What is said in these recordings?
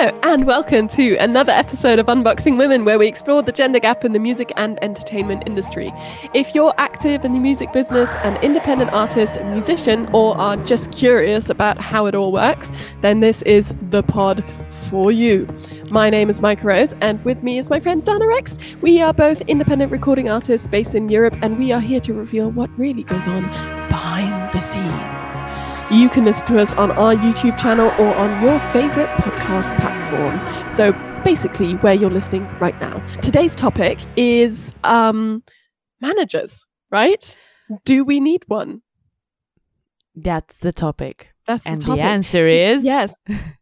Hello, and welcome to another episode of Unboxing Women, where we explore the gender gap in the music and entertainment industry. If you're active in the music business, an independent artist, a musician, or are just curious about how it all works, then this is the pod for you. My name is Micah Rose, and with me is my friend Dana Rex. We are both independent recording artists based in Europe, and we are here to reveal what really goes on behind the scenes. You can listen to us on our YouTube channel or on your favorite podcast platform. So basically, where you're listening right now. Today's topic is um, managers, right? Do we need one? That's the topic. That's and the, topic. And the answer See, is yes.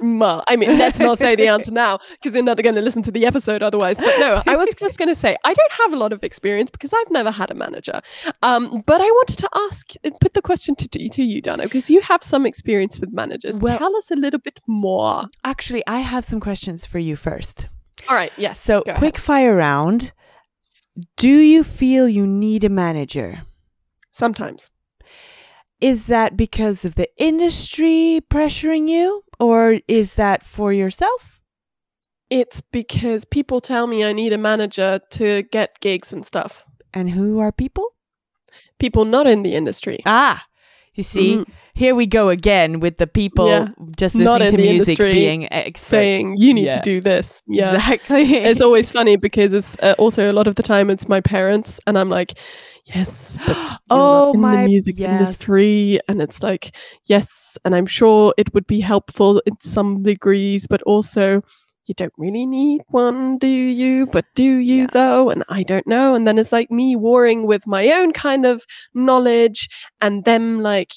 Well, I mean, let's not say the answer now because you're not going to listen to the episode otherwise. But no, I was just going to say I don't have a lot of experience because I've never had a manager. Um, but I wanted to ask, uh, put the question to, to you, Dana, because you have some experience with managers. Well- Tell us a little bit more. Actually, I have some questions for you first. All right. Yes. So, quick ahead. fire round. Do you feel you need a manager? Sometimes. Is that because of the industry pressuring you, or is that for yourself? It's because people tell me I need a manager to get gigs and stuff. And who are people? People not in the industry. Ah, you see, Mhm. Here we go again with the people Yeah. just listening in to music being experts. saying you need Yeah. to do this. Yeah. Exactly. it's always funny because it's uh, also a lot of the time it's my parents and i'm like yes but Oh, not in my- the music yes. industry and it's like yes and i'm sure it would be helpful in some degrees but also you don't really need one do you but do you though and i don't know and then it's like me warring with my own kind of knowledge and them like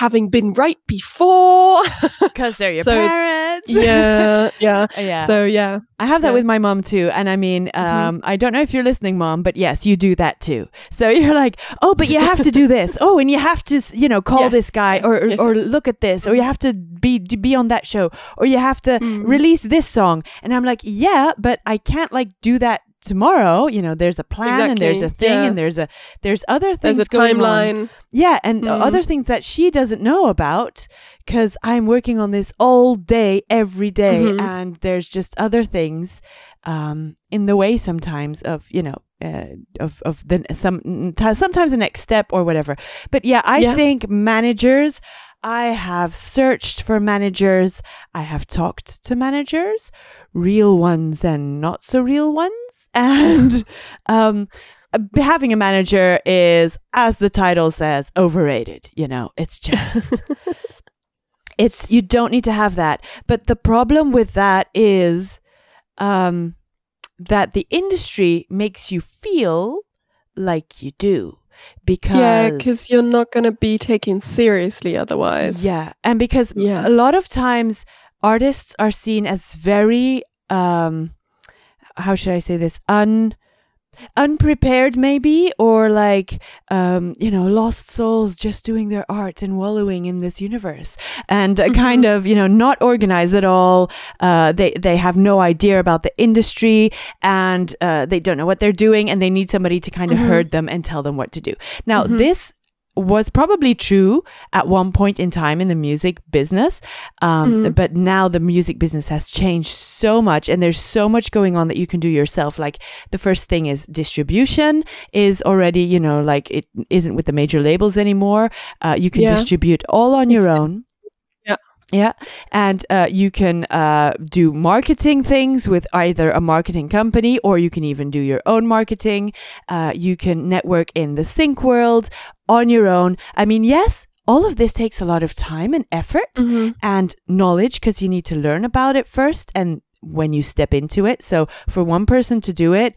having been right before because they're your So parents. yeah yeah yeah. so yeah I have that Yeah. Mm-hmm. with my mom too. And I mean, um, I don't know if you're listening, mom, but yes, you do that too. So you're like, oh, but you have to do this. Oh, and you have to, you know, call Yeah. this guy or, or, Yes. or look at this, or you have to be to be on that show, or you have to Mm. release this song. And I'm like, yeah, but I can't like do that tomorrow. You know, there's a plan and there's a thing Yeah. and there's a there's other things there's a timeline Yeah, and Mhm. other things that she doesn't know about because I'm working on this all day, every day, Mhm. and there's just other things um, in the way sometimes of you know uh, of of the some t- sometimes the next step or whatever. But yeah, I Yeah. think managers. I have searched for managers. I have talked to managers, real ones and not so real ones, and um, having a manager is, as the title says, overrated. You know, it's just, it's, you don't need to have that. But the problem with that is um, that the industry makes you feel like you do. Because, Yeah, because you're not going to be taken seriously otherwise. yeah, and because Yeah. a lot of times artists are seen as very um how should I say this un unprepared maybe or like um you know lost souls just doing their art and wallowing in this universe and uh, kind of you know not organized at all uh they they have no idea about the industry and uh they don't know what they're doing and they need somebody to kind of Mhm. herd them and tell them what to do now Mhm. this was probably true at one point in time in the music business um, Mhm. but now the music business has changed so much and there's so much going on that you can do yourself like the first thing is distribution is already you know like it isn't with the major labels anymore uh, you can Yeah. distribute all on your own Yeah. yeah and uh, you can uh, do marketing things with either a marketing company or you can even do your own marketing uh, you can network in the sync world on your own i mean yes all of this takes a lot of time and effort Mhm. and knowledge because you need to learn about it first and when you step into it. So for one person to do it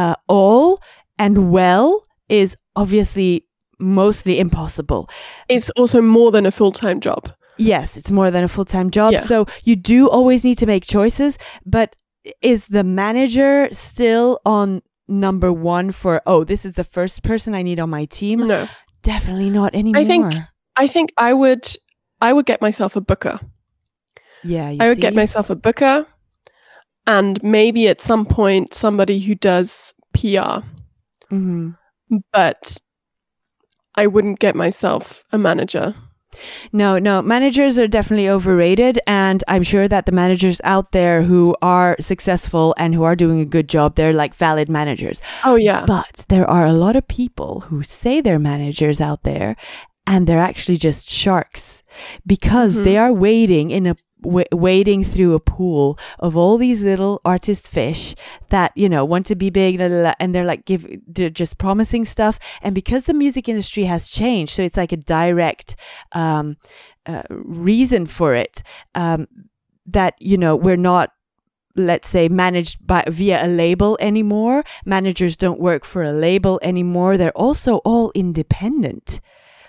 uh, all and well is obviously mostly impossible. It's also more than a full time job. Yes, it's more than a full time job. Yeah. So you do always need to make choices, but is the manager still on number one for, oh, this is the first person I need on my team? No, Definitely not anymore. I think- I think I would. I would get myself a booker. yeah, you I would see? get myself a booker, and maybe at some point somebody who does PR. Mhm. But I wouldn't get myself a manager. No, no, managers are definitely overrated. And I'm sure that the managers out there who are successful and who are doing a good job, they're like valid managers. Oh, yeah. But there are a lot of people who say they're managers out there and they're actually just sharks because Mhm. they are waiting in a w- wading through a pool of all these little artist fish that you know want to be big la, la, la, and they're like give they're just promising stuff. And because the music industry has changed so it's like a direct um, uh, reason for it um, that you know we're not let's say managed by via a label anymore. Managers don't work for a label anymore. They're also all independent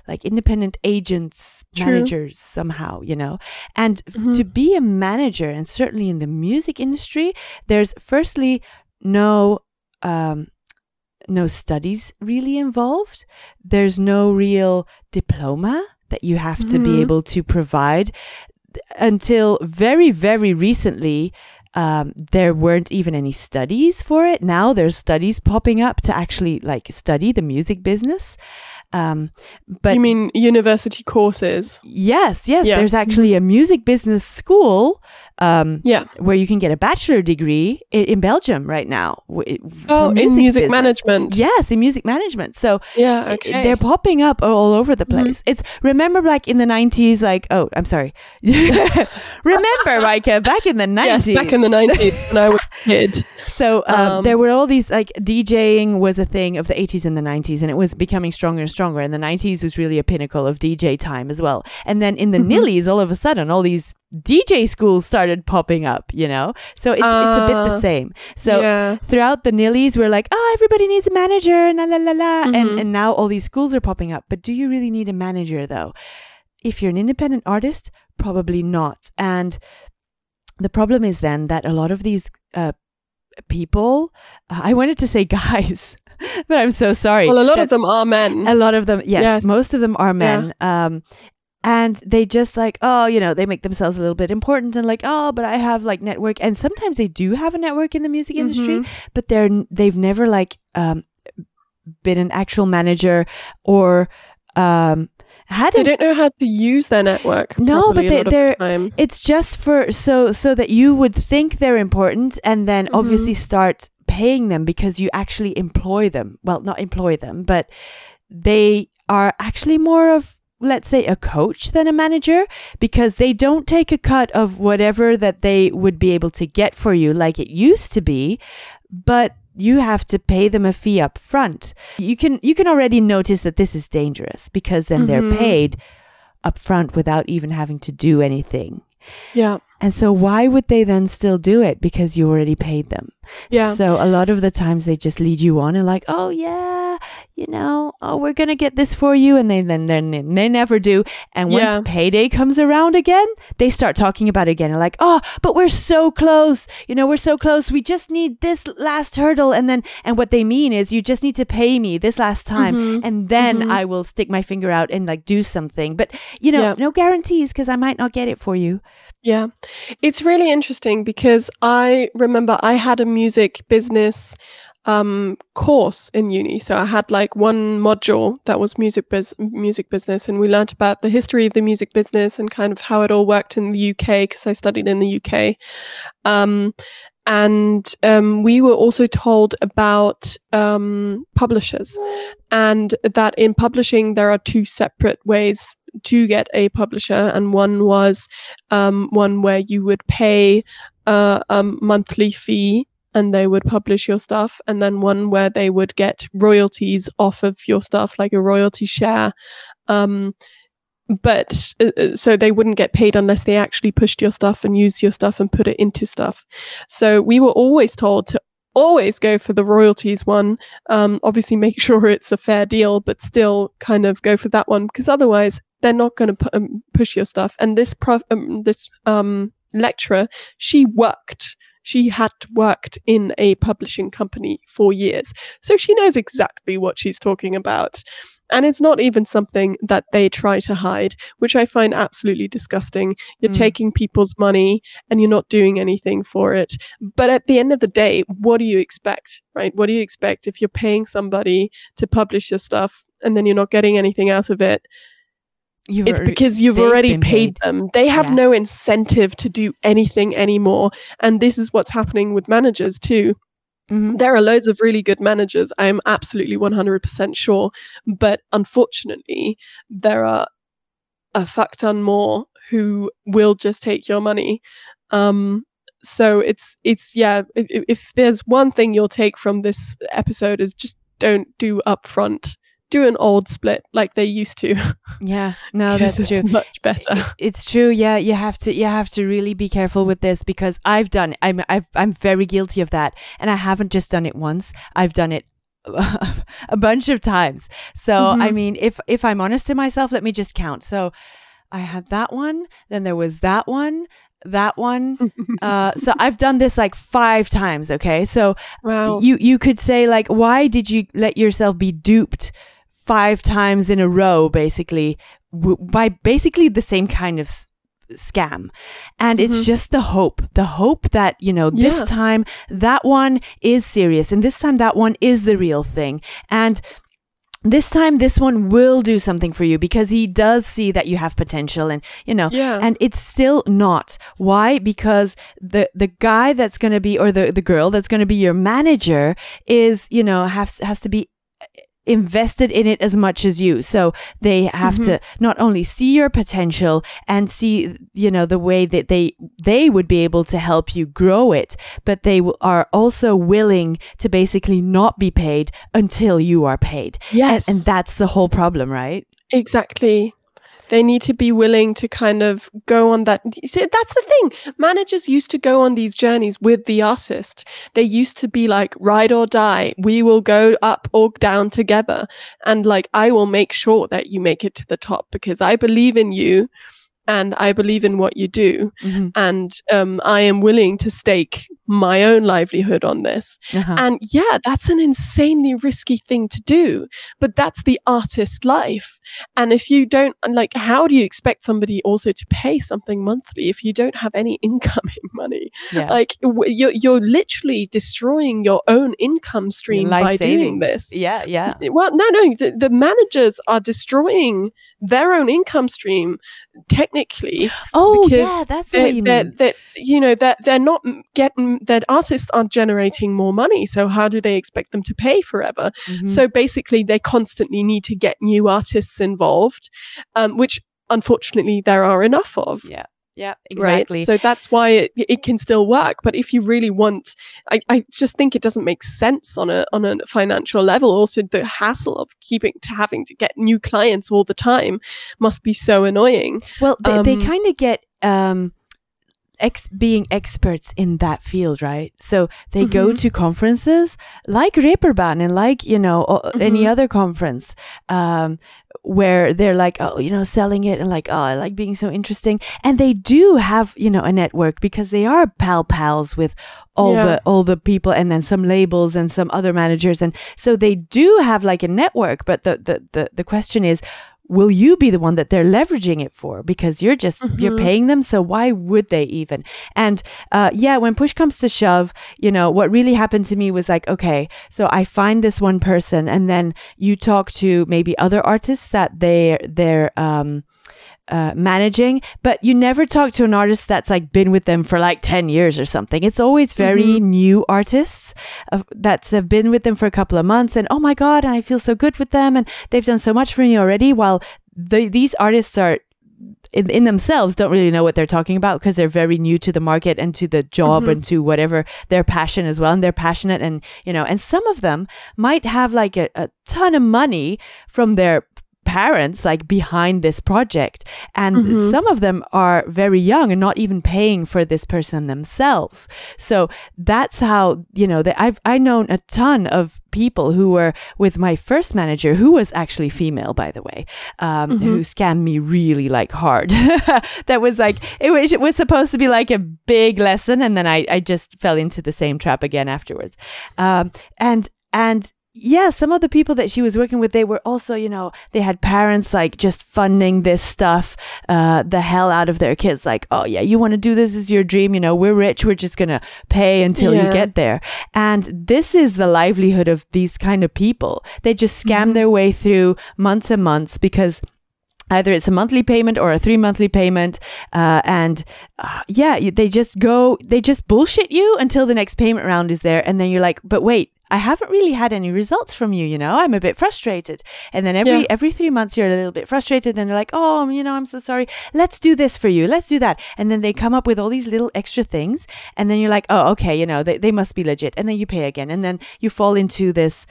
like independent agents True. managers somehow you know and Mhm. to be a manager and certainly in the music industry there's firstly no um no studies really involved there's no real diploma that you have to be Mhm. able to provide until very very recently um, there weren't even any studies for it now there's studies popping up to actually like study the music business um, but you mean university courses? yes yes Yeah. there's actually a music business school um, Yeah. where you can get a bachelor degree in, in belgium right now w- Oh, in music business. management. yes in music management so Yeah. Okay. they're popping up all over the Mhm. place. It's remember like in the nineties, like oh, I'm sorry. remember, like uh, back in the nineties. yes, nineties. back in the 90s when I was a kid. so um, um, there were all these like DJing was a thing of the 80s and the 90s, and it was becoming stronger and stronger. And the 90s was really a pinnacle of DJ time as well. And then in the Mhm. nillies, all of a sudden, all these DJ schools started popping up. You know, so it's it's a bit the Ah. same. So yeah. throughout the nillies we're like oh everybody needs a manager and la la la la and Mhm. and now all these schools are popping up but do you really need a manager though if you're an independent artist probably not and the problem is then that a lot of these uh, people i wanted to say guys but i'm so sorry Well, a lot of them are men. a lot of them yes, Yes. most of them are men um and they just like oh you know they make themselves a little bit important and like oh but i have like network and sometimes they do have a network in the music industry Mhm. but they're they've never like um been an actual manager or um had They don't know how to use their network. No, but they- the they're- time. it's just for so so that you would think they're important and then Mhm. obviously start paying them because you actually employ them well not employ them but they are actually more of let's say a coach than a manager because they don't take a cut of whatever that they would be able to get for you like it used to be but you have to pay them a fee up front you can you can already notice that this is dangerous because then Mhm. they're paid up front without even having to do anything Yeah. and so why would they then still do it because you already paid them Yeah. so a lot of the times they just lead you on and like, oh yeah, you know, oh we're gonna get this for you, and they then then they, never do. And once Yeah. payday comes around again, they start talking about it again and like, oh, but we're so close, you know, we're so close. We just need this last hurdle, and then and what they mean is you just need to pay me this last time, Mhm. and then Mhm. I will stick my finger out and like do something. But you know, Yeah. no guarantees because I might not get it for you. Yeah. It's really interesting because I remember I had a music business um course in uni. So i had like one module that was music bus- music business and we learned about the history of the music business and kind of how it all worked in the UK because i studied in the UK um and um, we were also told about um, publishers and that in publishing there are two separate ways to get a publisher and one was um, one where you would pay uh, a monthly fee and they would publish your stuff, and then one where they would get royalties off of your stuff, like a royalty share. Um, but uh, uh, so they wouldn't get paid unless they actually pushed your stuff and used your stuff and put it into stuff. So we were always told to always go for the royalties one. Um, obviously, make sure it's a fair deal, but still kind of go for that one because otherwise they're not going to pu- um, push your stuff. And this prof, um, this um, lecturer, she worked. She had worked in a publishing company for years, so she knows exactly what she's talking about. And it's not even something that they try to hide, which I find absolutely disgusting. You're Mm. taking people's money and you're not doing anything for it. But at the end of the day, what do you expect, right? What do you expect if you're paying somebody to publish your stuff and then you're not getting anything out of it? You've it's because you've already paid, paid. them. They have Yeah. no incentive to do anything anymore. And this is what's happening with managers too. Mhm. There are loads of really good managers. I'm absolutely 100% sure. But unfortunately, there are a fuck ton more who will just take your money. Um, so it's it's yeah. i- i- If there's one thing you'll take from this episode is just don't do upfront. Do an old split like they used to. Yeah, no, that's it's true. much better. It's true. Yeah, you have to you have to really be careful with this because I've done I'm I've, I'm very guilty of that, and I haven't just done it once. I've done it a bunch of times. So I Mhm. mean, if if I'm honest to myself, let me just count. So I had that one, then there was that one, that one. Uh, so I've done this like five times. Okay, so wow. you you could say like why did you let yourself be duped five times in a row basically w- by basically the same kind of s- scam and it's Mhm. just the hope the hope that you know this Yeah. time that one is serious and this time that one is the real thing and this time this one will do something for you because he does see that you have potential and you know yeah. and it's still not why because the the guy that's going to be or the the girl that's going to be your manager is you know has has to be invested in it as much as you so they have Mhm. to not only see your potential and see you know the way that they they would be able to help you grow it but they w- are also willing to basically not be paid until you are paid yes. and, and that's the whole problem right Exactly. They need to be willing to kind of go on that. See, that's the thing. Managers used to go on these journeys with the artist. They used to be like, ride or die. We will go up or down together. And like, I will make sure that you make it to the top because I believe in you and I believe in what you do. Mhm. And um, I am willing to stake my own livelihood on this. Uh-huh. And yeah, that's an insanely risky thing to do, but that's the artist life. And if you don't, like, how do you expect somebody also to pay something monthly if you don't have any incoming money? yeah Like, you're, you're literally destroying your own income stream by doing this. yeah yeah Well, no, no, the, the managers are destroying their own income stream technically Oh yeah, that's what that you that mean. that you know that they're not getting that artists aren't generating more money so how do they expect them to pay forever Mhm. so basically they constantly need to get new artists involved um, which unfortunately there are enough of yeah, yeah, exactly. right so that's why it, it can still work but if you really want I, I just think it doesn't make sense on a on a financial level also the hassle of keeping to having to get new clients all the time must be so annoying well, they, they um, kind of get um, ex being experts in that field, right? So they go Mhm. to conferences like Reeperbahn and like you know o- any other conference. Um, where they're like, oh, you know, selling it and like, oh, I like being so interesting. And they do have, you know, a network because they are pal pals with all Yeah. the all the people and then some labels and some other managers. And so they do have like a network. But the the the, the question is, will you be the one that they're leveraging it for? Because you're just you're Mhm. paying them. So why would they even? And uh, yeah, when push comes to shove, you know, what really happened to me was like, okay, so I find this one person, and then you talk to maybe other artists that they they're um, uh, managing, but you never talk to an artist that's like been with them for like 10 years or something. It's always very new artists uh, that have been with them for a couple of months and oh my God, and I feel so good with them and they've done so much for me already. While the, these artists are in, in themselves don't really know what they're talking about because they're very new to the market and to the job Mhm. and to whatever their passion as well and they're passionate and you know and some of them might have like a, a ton of money from their parents like behind this project and Mhm. some of them are very young and not even paying for this person themselves so that's how you know that i've i known a ton of people who were with my first manager who was actually female by the way um, Mhm. who scammed me really like hard that was like it was, it was supposed to be like a big lesson and then i, I just fell into the same trap again afterwards um, and and yeah, some of the people that she was working with, they were also, you know, they had parents like just funding this stuff, uh, the hell out of their kids. Like, oh yeah, you want to do this is your dream. You know, we're rich. We're just gonna pay until you get there. And this is the livelihood of these kind of people. They just scam Mhm. their way through months and months because either it's a monthly payment or a three monthly payment uh, and uh, yeah they just go they just bullshit you until the next payment round is there and then you're like but wait i haven't really had any results from you you know? I'm a bit frustrated. And then every Yeah. every three months you're a little bit frustrated and they're like oh you know i'm so sorry. Let's do this for you. Let's do that. And then they come up with all these little extra things and then you're like oh okay you know they, they must be legit. And then you pay again and then you fall into this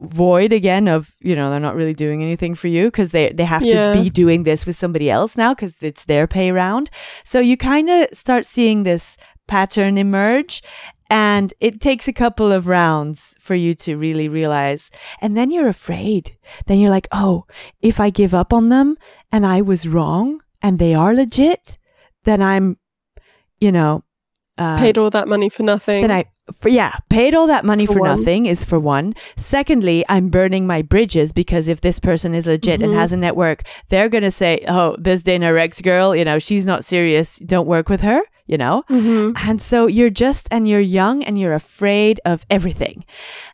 void again of you know they're not really doing anything for you because they they have Yeah. to be doing this with somebody else now because it's their pay round so you kind of start seeing this pattern emerge and it takes a couple of rounds for you to really realize and then you're afraid then you're like oh if i give up on them and i was wrong and they are legit then i'm you know uh, Paid all that money for nothing. then I, for, yeah, paid all that money For for, nothing is for one. Secondly, I'm burning my bridges because if this person is legit and Mhm. has a network, they're going to say, oh, this Dana Rex girl, you know, she's not serious. Don't work with her, you know? hmm And so you're just, and you're young and you're afraid of everything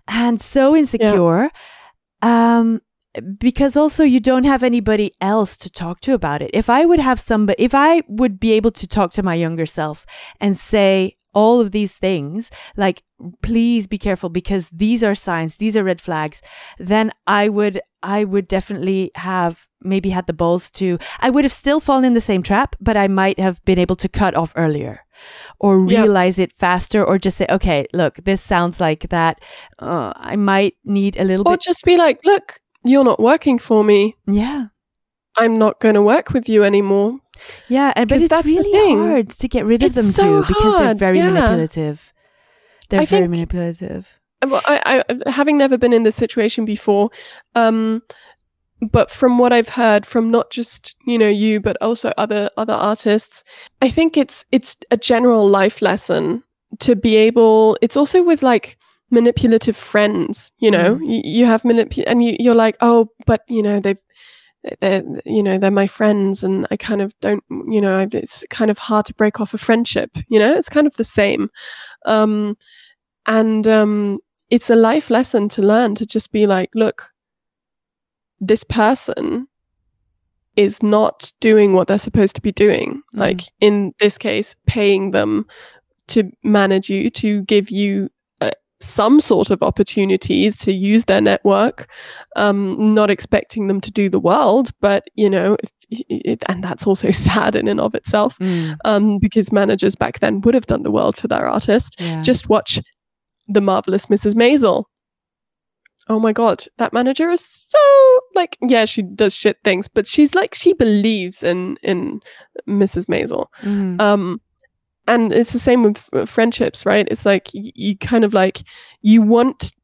and so insecure. Um, because also you don't have anybody else to talk to about it. If I would have somebody, if I would be able to talk to my younger self and say all of these things, like, please be careful because these are signs, these are red flags, then I would, I would definitely have maybe had the balls to, I would have still fallen in the same trap, but I might have been able to cut off earlier or realize it faster or just say, okay, look, this sounds like that. Uh, I might need a little Or bit. Or just be like, look, you're not working for me. Yeah. I'm not going to work with you anymore. Yeah. And, but it's that's really hard to get rid of It's them so too because they're very yeah. manipulative. They're I very think- manipulative. Uh, Well, I, I, having never been in this situation before, um, but from what I've heard from not just you know you, but also other other artists, I think it's it's a general life lesson to be able. It's also with like manipulative friends, you know, Mm. you, you have manip and you, you're like, oh, but you know they've. They're, you know, they're my friends, and I kind of don't, you know, I've, it's kind of hard to break off a friendship. You know, it's kind of the same. Um, and um, it's a life lesson to learn to just be like look this person is not doing what they're supposed to be doing Mhm. like in this case paying them to manage you to give you some sort of opportunities to use their network um not expecting them to do the world but you know if, it, and that's also sad in and of itself Mm, um because managers back then would have done the world for their artist yeah. just watch the marvelous Mrs. Maisel. Oh my god, that manager is so like yeah, she does shit things, but she's like she believes in in Mrs. Maisel. Mhm. Um and it's the same with f- friendships, right? It's like y- you kind of like you want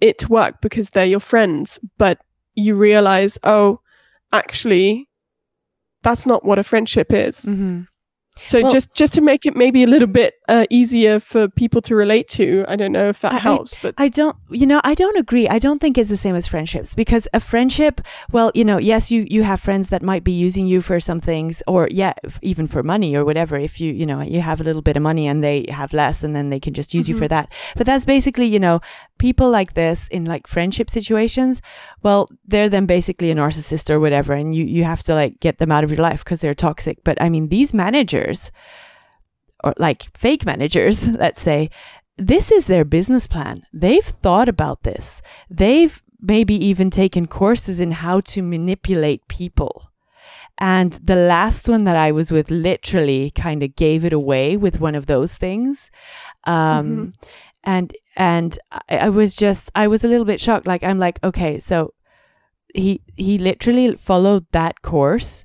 it to work because they're your friends, but you realize, oh, actually that's not what a friendship is. Mhm. So Well- just just to make it maybe a little bit uh, easier for people to relate to, I don't know if that I- helps, but I don't, you know, I don't agree. I don't think it's the same as friendships because a friendship, well, you know, yes, you you have friends that might be using you for some things, or yeah, f- even for money or whatever. If you, you know, you have a little bit of money and they have less, and then they can just use you for Mhm. that. But that's basically, you know, people like this in like friendship situations. Well, they're then basically a narcissist or whatever, and you you have to like get them out of your life because they're toxic. But I mean, these managers, or like fake managers, let's say, this is their business plan. They've thought about this. They've maybe even taken courses in how to manipulate people. And the last one that I was with literally kind of gave it away with one of those things. Um, And and I, I was just I was a little bit shocked. Like I'm like, okay, so he he literally followed that course,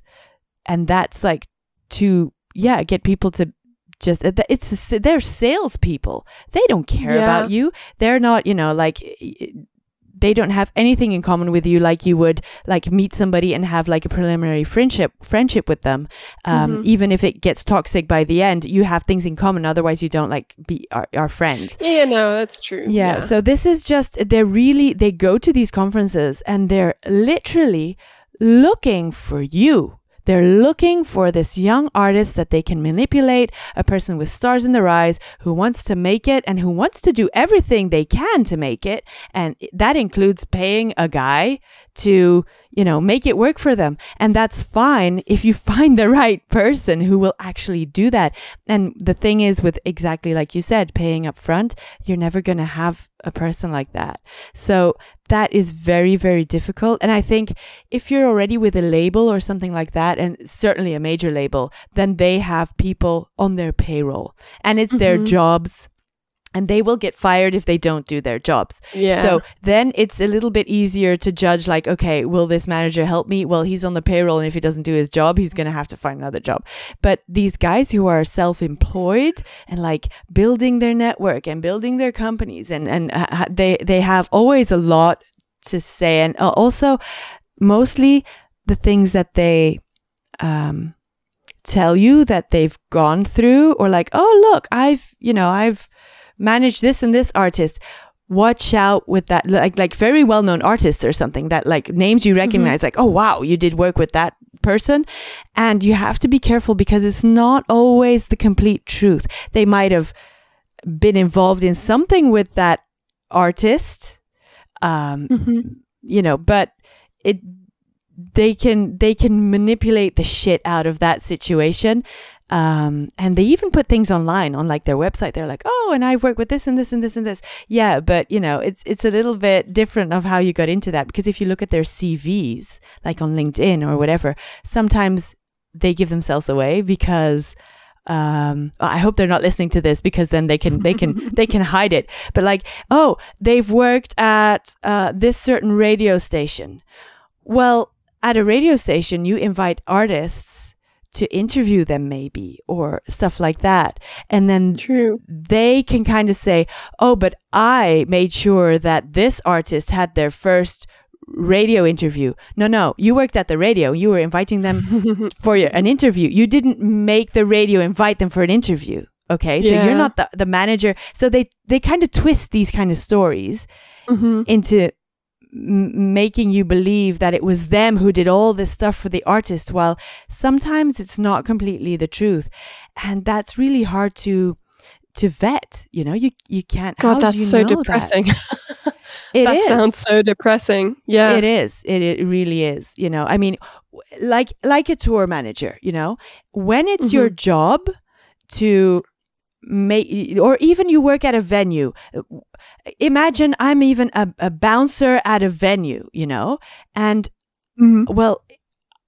and that's like to yeah get people to just uh, it's a they're salespeople. They don't care Yeah. about you. They're not you know like they don't have anything in common with you like you would like meet somebody and have like a preliminary friendship friendship with them um, Mhm. even if it gets toxic by the end you have things in common otherwise you don't like be our, our friends yeah, no, that's true. yeah, so this is just they're really they go to these conferences and they're literally looking for you. They're looking for this young artist that they can manipulate, a person with stars in their eyes who wants to make it and who wants to do everything they can to make it. And that includes paying a guy to, you know, make it work for them. And that's fine if you find the right person who will actually do that. And the thing is, with exactly like you said, paying up front, you're never going to have a person like that. So that is very, very difficult. And I think if you're already with a label or something like that, and certainly a major label, then they have people on their payroll and it's mm-hmm. their jobs and they will get fired if they don't do their jobs. Yeah. So then it's a little bit easier to judge like, okay, will this manager help me? Well, he's on the payroll and if he doesn't do his job, he's going to have to find another job. But these guys who are self-employed and like building their network and building their companies and and uh, they they have always a lot to say and uh, also mostly the things that they um tell you that they've gone through or like, "Oh, look, I've, you know, I've manage this and this artist watch out with that like like very well known artists or something that like names you mm-hmm. recognize mm-hmm. like oh wow you did work with that person and you have to be careful because it's not always the complete truth they might have been involved in something with that artist um mm-hmm. you know but it they can they can manipulate the shit out of that situation um, and they even put things online on like their website. They're like, oh, and I've worked with this and this and this and this. Yeah, but you know, it's it's a little bit different of how you got into that because if you look at their CVs, like on LinkedIn or whatever, sometimes they give themselves away because um i hope they're not listening to this because then they can they can they can hide it but like oh they've worked at uh, this certain radio station well at a radio station you invite artists to interview them maybe or stuff like that. And then True. they can kind of say oh but i made sure that this artist had their first radio interview. No no you worked at the radio. You were inviting them for your, an interview. You didn't make the radio invite them for an interview okay? So you're not the, the manager. So they they kind of twist these kind of stories mm-hmm. into making you believe that it was them who did all this stuff for the artist while sometimes it's not completely the truth. And that's really hard to to vet you know? You you can't god that's so depressing. That? that is. sounds so depressing. Yeah. It is. It, it really is you know? I mean like like a tour manager you know? When it's mm-hmm. your job to make or even you work at a venue imagine i'm even a, a bouncer at a venue you know and mm-hmm. well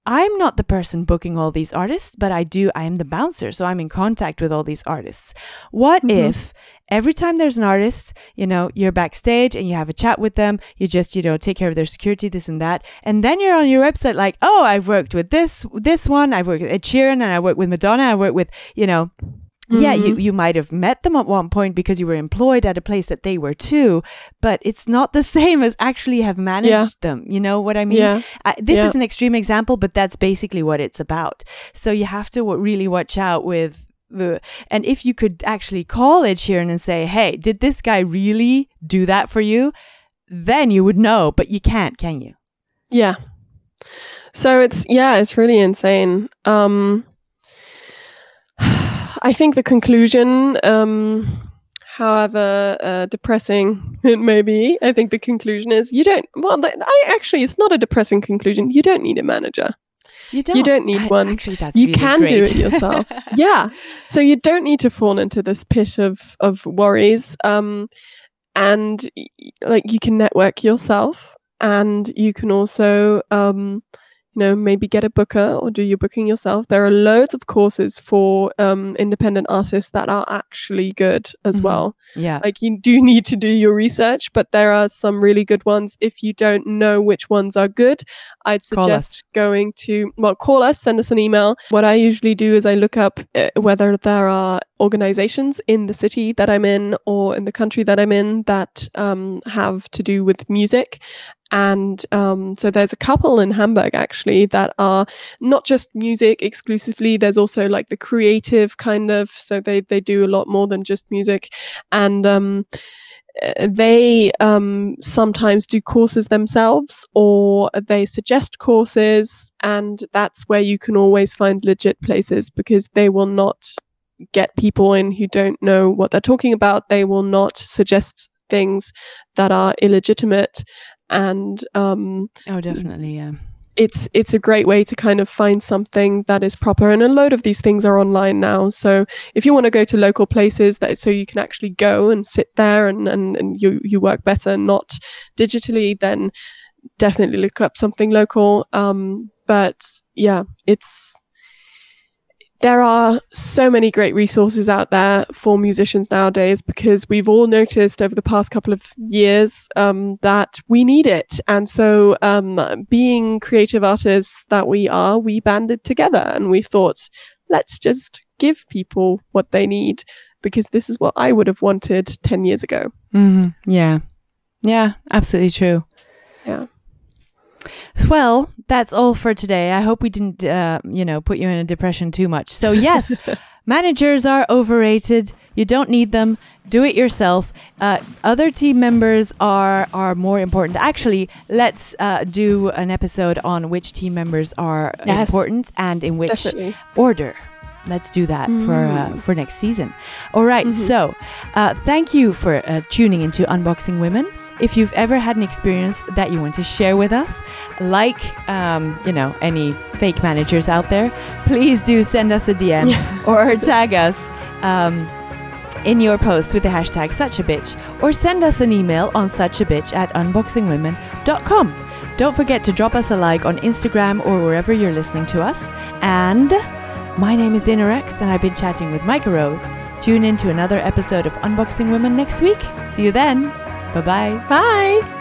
i'm not the person booking all these artists but i do i am the bouncer so i'm in contact with all these artists what mm-hmm. if every time there's an artist you know you're backstage and you have a chat with them you just you know take care of their security this and that and then you're on your website like oh i've worked with this this one i've worked with ed sheeran and i worked with madonna i worked with you know Mm-hmm. Yeah, you, mm-hmm. you might have met them at one point because you were employed at a place that they were too, but it's not the same as actually have managed yeah. them. You know what I mean? Yeah. Uh, this yeah. is an extreme example, but that's basically what it's about. So you have to w- really watch out with the, and if you could actually call Ed Sheeran and say, hey, did this guy really do that for you? Then you would know, but you can't, can you? Yeah. So it's, yeah, it's really insane. Um, I think the conclusion, um, however uh, depressing it may be, I think the conclusion is you don't. Well, I actually, it's not a depressing conclusion. You don't need a manager. You don't. You don't need I, one. Actually, that's you really can great. do it yourself. yeah. So you don't need to fall into this pit of of worries. Um, and like you can network yourself, and you can also um know, maybe get a booker or do your booking yourself. There are loads of courses for um, independent artists that are actually good as mm-hmm. well. Yeah. Like you do need to do your research, but there are some really good ones. If you don't know which ones are good, I'd suggest going to, well, call us, send us an email. What I usually do is I look up uh, whether there are organizations in the city that I'm in or in the country that I'm in that um, have to do with music. And um, so there's a couple in Hamburg actually that are not just music exclusively. There's also like the creative kind of. So they they do a lot more than just music, and um, eh, they um, sometimes do courses themselves or they suggest courses, and that's where you can always find legit places because they will not get people in who don't know what they're talking about. They will not suggest things that are illegitimate and um oh definitely yeah. it's it's a great way to kind of find something that is proper. And a load of these things are online now. So if you want to go to local places that so you can actually go and sit there and and, and you you work better not digitally then definitely look up something local. Um but yeah it's there are so many great resources out there for musicians nowadays because we've all noticed over the past couple of years um, that we need it. And so, um, being creative artists that we are, we banded together and we thought, let's just give people what they need because this is what I would have wanted 10 years ago. Mm-hmm. Yeah. Yeah, absolutely true. Yeah. Well, that's all for today. I hope we didn't, uh, you know, put you in a depression too much. So, yes, managers are overrated. You don't need them. Do it yourself. Uh, other team members are are more important. Actually, let's uh, do an episode on which team members are Yes. important and in which Definitely. order. Let's do that for uh, Mm. for next season. All right, Mhm. So, uh, thank you for uh, tuning into Unboxing Women. If you've ever had an experience that you want to share with us, like um, you know any fake managers out there, please do send us a DM or tag us. Um, in your post with the hashtag such a bitch or send us an email on such a bitch at unboxingwomen.com. Don't forget to drop us a like on Instagram or wherever you're listening to us. And my name is Dana Rex and I've been chatting with Micah Rose. Tune in to another episode of Unboxing Women next week. See you then. Bye bye. Bye.